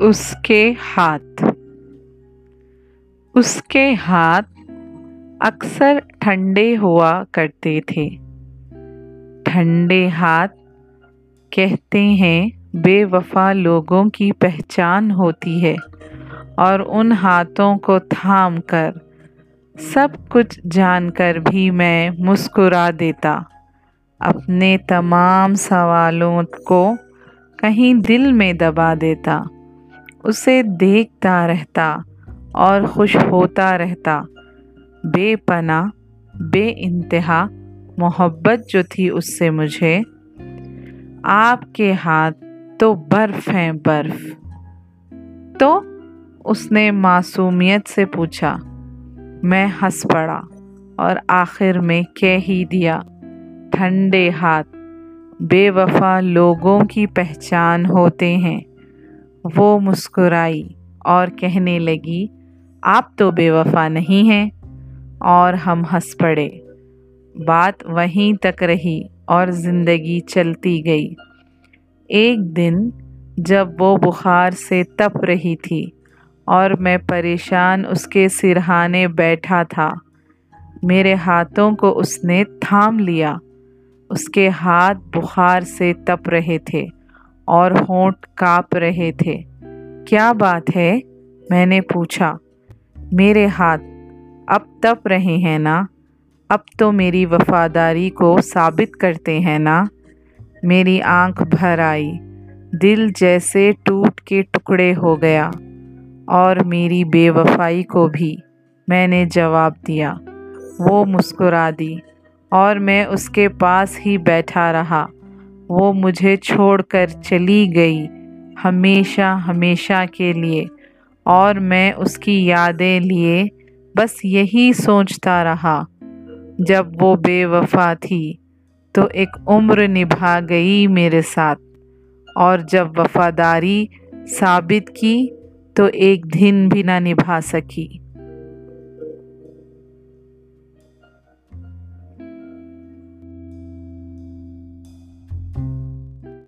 उसके हाथ। उसके हाथ अक्सर ठंडे हुआ करते थे। ठंडे हाथ कहते हैं, बेवफा लोगों की पहचान होती है और उन हाथों को थाम कर सब कुछ जानकर भी मैं मुस्कुरा देता। अपने तमाम सवालों को कहीं दिल में दबा देता। उसे देखता रहता और खुश होता रहता। बेपना बे इंतहा मोहब्बत जो थी उससे मुझे, आपके हाथ तो बर्फ़ हैं बर्फ़। तो उसने मासूमियत से पूछा, मैं हंस पड़ा और आखिर में कह ही दिया, ठंडे हाथ, बेवफा लोगों की पहचान होते हैं। वो मुस्कुराई और कहने लगी, आप तो बेवफा नहीं हैं। और हम हंस पड़े। बात वहीं तक रही और ज़िंदगी चलती गई। एक दिन जब वो बुखार से तप रही थी और मैं परेशान उसके सिरहाने बैठा था, मेरे हाथों को उसने थाम लिया। उसके हाथ बुखार से तप रहे थे। और होंठ काँप रहे थे। क्या बात है? मैंने पूछा। मेरे हाथ अब तप रहे हैं ना? अब तो मेरी वफादारी को साबित करते हैं ना? मेरी आँख भर आई। दिल जैसे टूट के टुकड़े हो गया। और मेरी बेवफाई को भी मैंने जवाब दिया। वो मुस्कुरा दी और मैं उसके पास ही बैठा रहा। वो मुझे छोड़कर चली गई हमेशा हमेशा के लिए। और मैं उसकी यादें लिए बस यही सोचता रहा, जब वो बेवफा थी तो एक उम्र निभा गई मेरे साथ। और जब वफादारी साबित की तो एक दिन भी ना निभा सकी।